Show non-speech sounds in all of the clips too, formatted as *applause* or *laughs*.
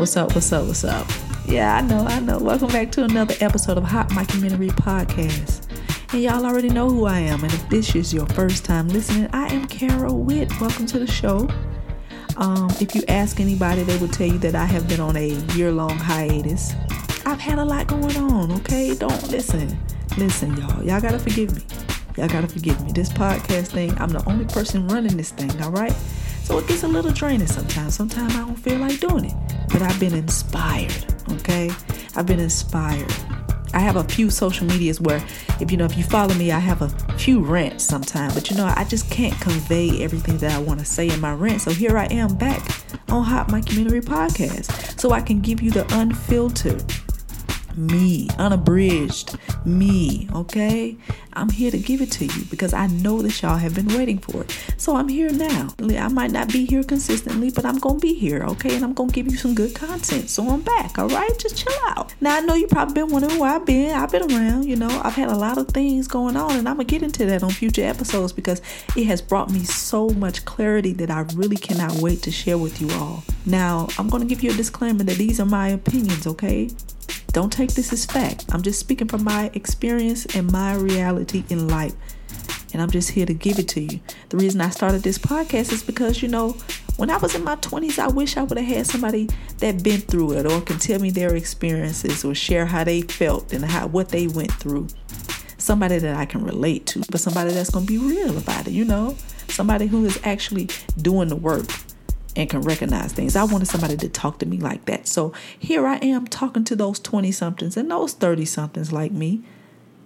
What's up? What's up? What's up? Yeah, I know, I know. Welcome back to another episode of Hot Mic Commentary Podcast. And y'all already know who I am. And if this is your first time listening, I am Carol Witt. Welcome to the show. Um, if you ask anybody, they will tell you that I have been on a year long hiatus. I've had a lot going on, okay? Don't listen. Listen, y'all. Y'all gotta forgive me. Y'all gotta forgive me. This podcast thing, I'm the only person running this thing, all right? So it gets a little draining sometimes. Sometimes I don't feel like doing it. But I've been inspired, okay? I've been inspired. I have a few social medias where, if you know, if you follow me, I have a few rants sometimes. But you know, I just can't convey everything that I want to say in my rant. So here I am back on Hot Mic Commentary Podcast, so I can give you the unfiltered me, unabridged me, okay? I'm here to give it to you because I know that y'all have been waiting for it. So I'm here now. I might not be here consistently, but I'm going to be here, okay? And I'm going to give you some good content. So I'm back, all right? Just chill out. Now, I know you probably been wondering where I've been. I've been around, you know, I've had a lot of things going on, and I'm going to get into that on future episodes because it has brought me so much clarity that I really cannot wait to share with you all. Now, I'm going to give you a disclaimer that these are my opinions, okay? Don't take this as fact. I'm just speaking from my experience and my reality in life. And I'm just here to give it to you. The reason I started this podcast is because, you know, when I was in my 20s, I wish I would have had somebody that been through it or can tell me their experiences or share how they felt and how what they went through. Somebody that I can relate to, but somebody that's going to be real about it, you know? Somebody who is actually doing the work and can recognize things. I wanted somebody to talk to me like that. So here I am talking to those 20 somethings and those 30 somethings like me.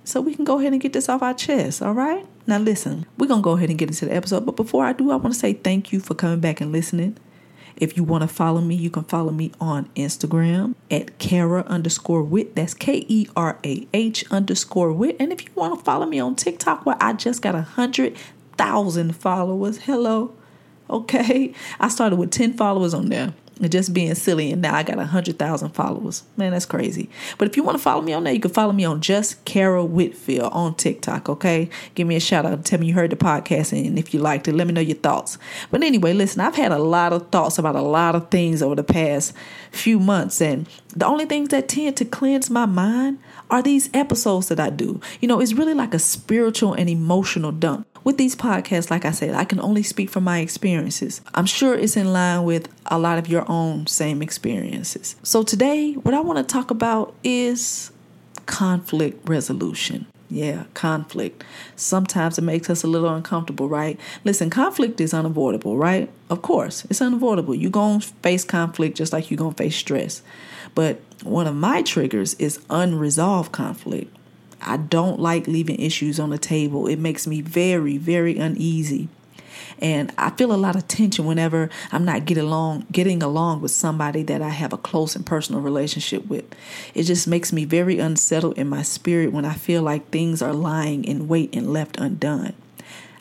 So we can go ahead and get this off our chest, all right? Now listen, we're going to go ahead and get into the episode. But before I do, I want to say thank you for coming back and listening. If you want to follow me, you can follow me on Instagram at Kerah underscore wit. That's K E R A H underscore wit. And if you want to follow me on TikTok, where I just got a hundred thousand followers, hello Okay. I started with 10 followers on there and just being silly, and now I got a 100,000 followers. Man, that's crazy. But if you want to follow me on there, you can follow me on Just Kerah Whitfield on TikTok, okay? Give me a shout out. Tell me you heard the podcast, and if you liked it, let me know your thoughts. But anyway, listen, I've had a lot of thoughts about a lot of things over the past few months, and the only things that tend to cleanse my mind are these episodes that I do. You know, it's really like a spiritual and emotional dump. With these podcasts, like I said, I can only speak from my experiences. I'm sure it's in line with a lot of your own same experiences. So today, what I want to talk about is conflict resolution. Yeah, conflict. Sometimes it makes us a little uncomfortable, right? Listen, conflict is unavoidable, right? Of course, it's unavoidable. You're going to face conflict just like you're going to face stress. But one of my triggers is unresolved conflict. I don't like leaving issues on the table. It makes me very, very uneasy. And I feel a lot of tension whenever I'm not getting along getting along with somebody that I have a close and personal relationship with. It just makes me very unsettled in my spirit when I feel like things are lying in wait and left undone.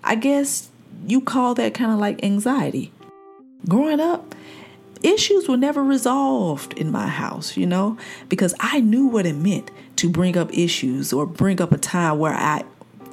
I guess you call that kind of like anxiety. Growing up, issues were never resolved in my house, you know, because I knew what it meant to bring up issues or bring up a time where I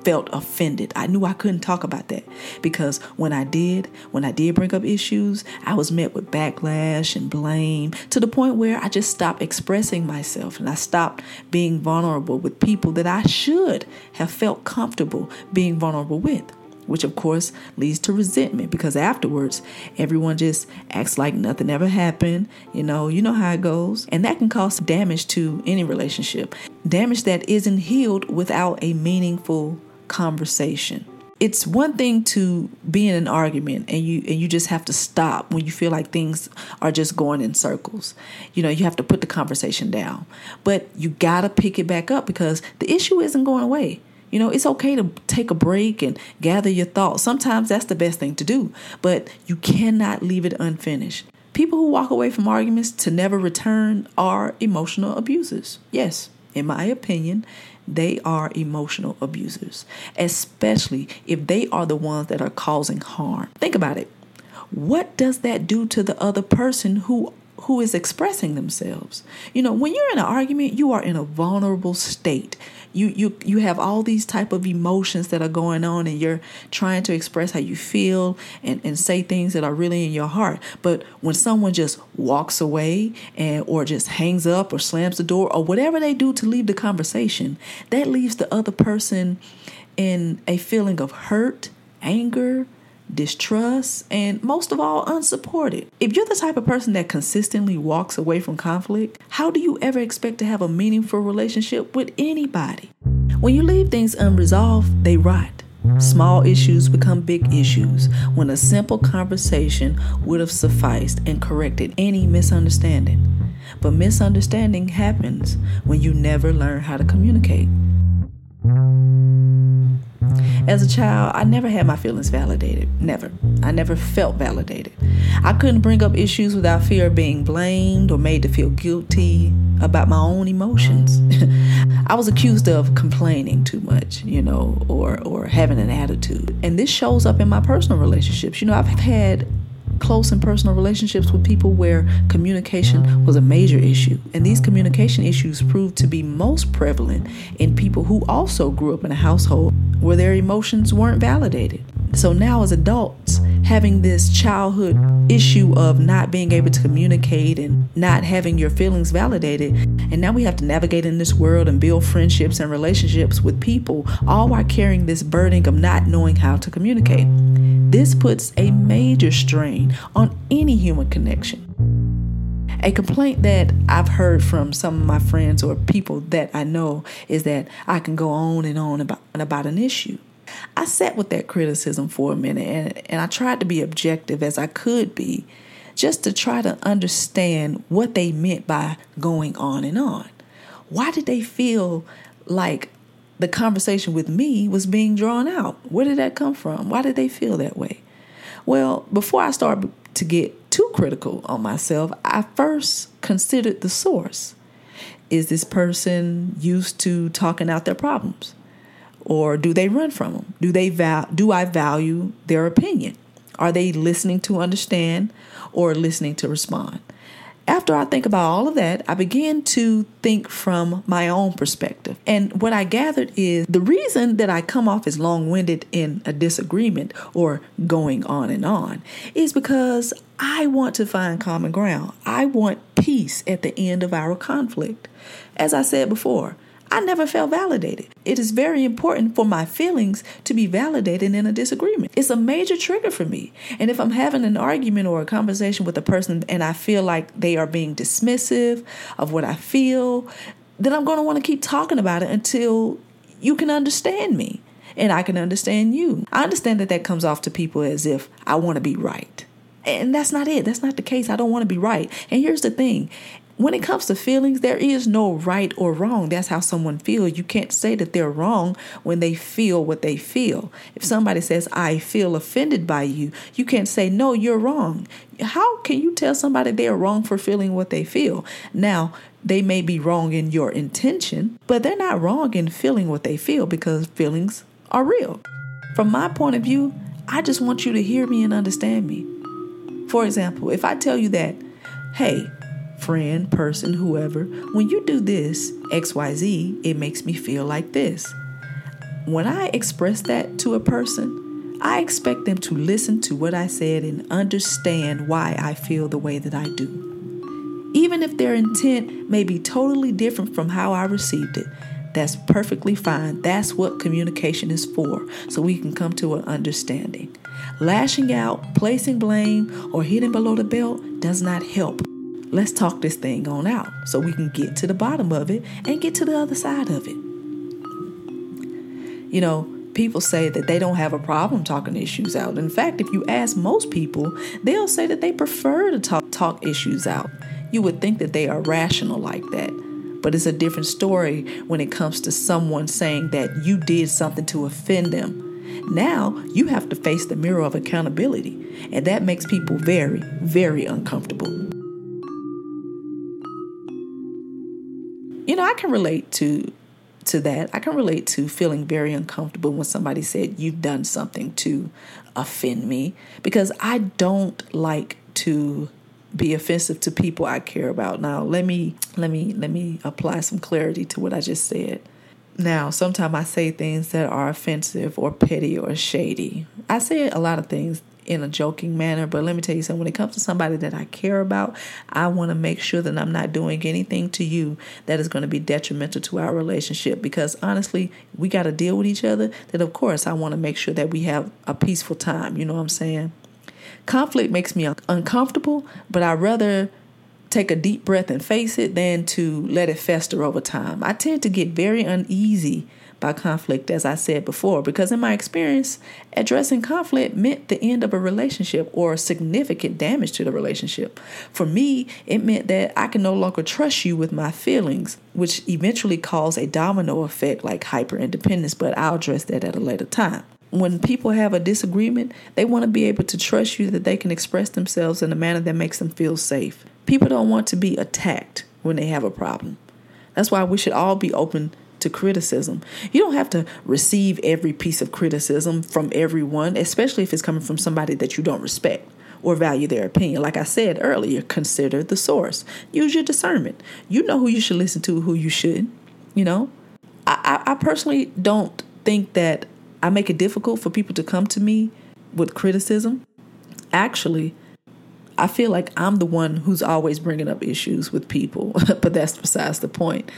felt offended. I knew I couldn't talk about that because when I did, when I did bring up issues, I was met with backlash and blame to the point where I just stopped expressing myself and I stopped being vulnerable with people that I should have felt comfortable being vulnerable with which of course leads to resentment because afterwards everyone just acts like nothing ever happened. You know, you know how it goes. And that can cause damage to any relationship. Damage that isn't healed without a meaningful conversation it's one thing to be in an argument and you and you just have to stop when you feel like things are just going in circles. You know, you have to put the conversation down. But you got to pick it back up because the issue isn't going away. You know, it's okay to take a break and gather your thoughts. Sometimes that's the best thing to do, but you cannot leave it unfinished. People who walk away from arguments to never return are emotional abusers. Yes, in my opinion, they are emotional abusers, especially if they are the ones that are causing harm. Think about it. What does that do to the other person who who is expressing themselves? You know, when you're in an argument, you are in a vulnerable state you you you have all these type of emotions that are going on and you're trying to express how you feel and, and say things that are really in your heart but when someone just walks away and or just hangs up or slams the door or whatever they do to leave the conversation that leaves the other person in a feeling of hurt anger distrust, and most of all, unsupported. If you're the type of person that consistently walks away from conflict, how do you ever expect to have a meaningful relationship with anybody? When you leave things unresolved, they rot. Small issues become big issues when a simple conversation would have sufficed and corrected any misunderstanding. But misunderstanding happens when you never learn how to communicate. As a child, I never had my feelings validated. Never. I never felt validated. I couldn't bring up issues without fear of being blamed or made to feel guilty about my own emotions. *laughs* I was accused of complaining too much, you know, or or having an attitude. And this shows up in my personal relationships. You know, I've had close and personal relationships with people where communication was a major issue. And these communication issues proved to be most prevalent in people who also grew up in a household where their emotions weren't validated. So now, as adults, having this childhood issue of not being able to communicate and not having your feelings validated, and now we have to navigate in this world and build friendships and relationships with people, all while carrying this burden of not knowing how to communicate. This puts a major strain on any human connection. A complaint that I've heard from some of my friends or people that I know is that I can go on and on about, about an issue. I sat with that criticism for a minute and, and I tried to be objective as I could be just to try to understand what they meant by going on and on. Why did they feel like the conversation with me was being drawn out. Where did that come from? Why did they feel that way? Well, before I start to get too critical on myself, I first considered the source. Is this person used to talking out their problems? Or do they run from them? Do they val- do I value their opinion? Are they listening to understand or listening to respond? After I think about all of that, I begin to think from my own perspective. And what I gathered is the reason that I come off as long winded in a disagreement or going on and on is because I want to find common ground. I want peace at the end of our conflict. As I said before, I never felt validated. It is very important for my feelings to be validated in a disagreement. It's a major trigger for me. And if I'm having an argument or a conversation with a person and I feel like they are being dismissive of what I feel, then I'm going to want to keep talking about it until you can understand me and I can understand you. I understand that that comes off to people as if I want to be right. And that's not it. That's not the case. I don't want to be right. And here's the thing when it comes to feelings, there is no right or wrong. That's how someone feels. You can't say that they're wrong when they feel what they feel. If somebody says, I feel offended by you, you can't say, No, you're wrong. How can you tell somebody they're wrong for feeling what they feel? Now, they may be wrong in your intention, but they're not wrong in feeling what they feel because feelings are real. From my point of view, I just want you to hear me and understand me. For example, if I tell you that, hey, friend, person, whoever, when you do this, XYZ, it makes me feel like this. When I express that to a person, I expect them to listen to what I said and understand why I feel the way that I do. Even if their intent may be totally different from how I received it, that's perfectly fine. That's what communication is for, so we can come to an understanding. Lashing out, placing blame, or hitting below the belt does not help let's talk this thing on out so we can get to the bottom of it and get to the other side of it. You know, people say that they don't have a problem talking issues out. In fact, if you ask most people, they'll say that they prefer to talk, talk issues out. You would think that they are rational like that. But it's a different story when it comes to someone saying that you did something to offend them. Now you have to face the mirror of accountability, and that makes people very, very uncomfortable. Know, I can relate to to that. I can relate to feeling very uncomfortable when somebody said you've done something to offend me because I don't like to be offensive to people I care about. Now, let me let me let me apply some clarity to what I just said. Now, sometimes I say things that are offensive or petty or shady. I say a lot of things in a joking manner, but let me tell you something when it comes to somebody that I care about, I want to make sure that I'm not doing anything to you that is going to be detrimental to our relationship because honestly, we got to deal with each other. That, of course, I want to make sure that we have a peaceful time. You know what I'm saying? Conflict makes me uncomfortable, but I rather take a deep breath and face it than to let it fester over time. I tend to get very uneasy by conflict, as I said before, because in my experience, addressing conflict meant the end of a relationship or significant damage to the relationship. For me, it meant that I can no longer trust you with my feelings, which eventually caused a domino effect like hyper independence, but I'll address that at a later time when people have a disagreement, they want to be able to trust you that they can express themselves in a manner that makes them feel safe. People don't want to be attacked when they have a problem. That's why we should all be open to criticism. You don't have to receive every piece of criticism from everyone, especially if it's coming from somebody that you don't respect or value their opinion. Like I said earlier, consider the source. Use your discernment. You know who you should listen to, who you should. You know, I, I, I personally don't think that I make it difficult for people to come to me with criticism. Actually, I feel like I'm the one who's always bringing up issues with people, *laughs* but that's besides the point.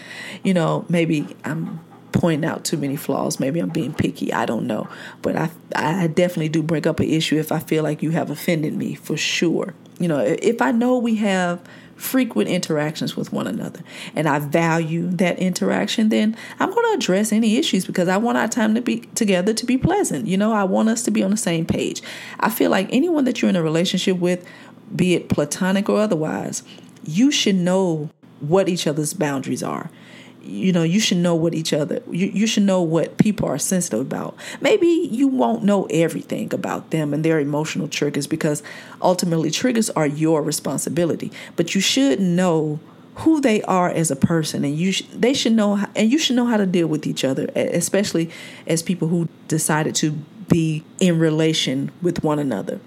You know, maybe I'm pointing out too many flaws. Maybe I'm being picky. I don't know, but I I definitely do bring up an issue if I feel like you have offended me for sure. You know, if I know we have frequent interactions with one another and I value that interaction, then I'm going to address any issues because I want our time to be together to be pleasant. You know, I want us to be on the same page. I feel like anyone that you're in a relationship with be it platonic or otherwise, you should know what each other's boundaries are. You know, you should know what each other, you, you should know what people are sensitive about. Maybe you won't know everything about them and their emotional triggers because ultimately triggers are your responsibility. But you should know who they are as a person and you sh- they should know how, and you should know how to deal with each other especially as people who decided to be in relation with one another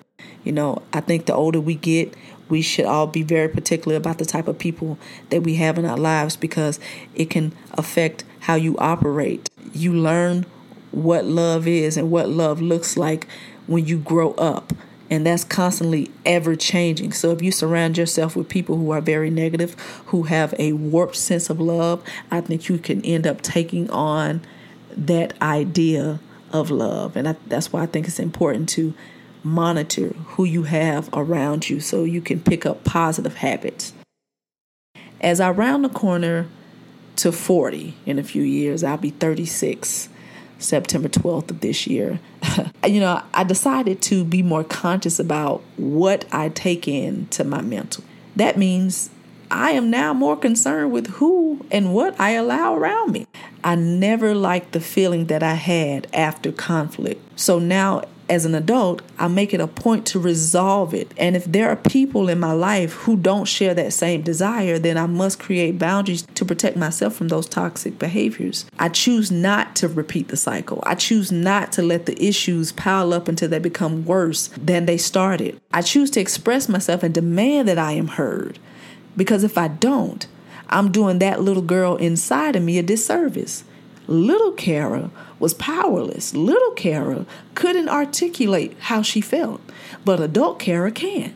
you know, I think the older we get, we should all be very particular about the type of people that we have in our lives because it can affect how you operate. You learn what love is and what love looks like when you grow up. And that's constantly ever changing. So if you surround yourself with people who are very negative, who have a warped sense of love, I think you can end up taking on that idea of love. And I, that's why I think it's important to monitor who you have around you so you can pick up positive habits. As I round the corner to 40 in a few years, I'll be 36 September 12th of this year. *laughs* you know, I decided to be more conscious about what I take in to my mental. That means I am now more concerned with who and what I allow around me. I never liked the feeling that I had after conflict. So now as an adult, I make it a point to resolve it. And if there are people in my life who don't share that same desire, then I must create boundaries to protect myself from those toxic behaviors. I choose not to repeat the cycle. I choose not to let the issues pile up until they become worse than they started. I choose to express myself and demand that I am heard. Because if I don't, I'm doing that little girl inside of me a disservice. Little Kerah was powerless. Little Kerah couldn't articulate how she felt, but adult Kerah can.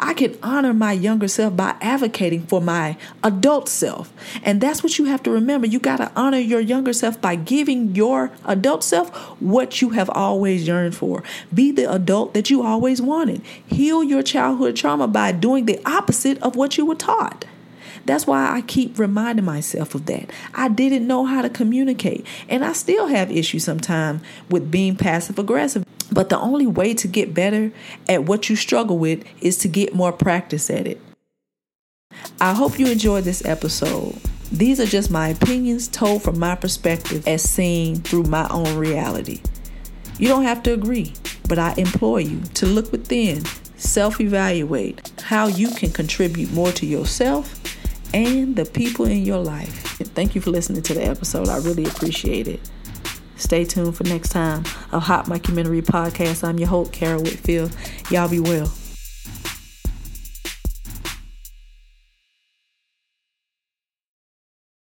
I can honor my younger self by advocating for my adult self. And that's what you have to remember. You got to honor your younger self by giving your adult self what you have always yearned for. Be the adult that you always wanted. Heal your childhood trauma by doing the opposite of what you were taught. That's why I keep reminding myself of that. I didn't know how to communicate, and I still have issues sometimes with being passive aggressive. But the only way to get better at what you struggle with is to get more practice at it. I hope you enjoyed this episode. These are just my opinions told from my perspective as seen through my own reality. You don't have to agree, but I implore you to look within, self evaluate how you can contribute more to yourself and the people in your life. Thank you for listening to the episode. I really appreciate it. Stay tuned for next time of Hot Mic Commentary Podcast. I'm your host, Carol Whitfield. Y'all be well.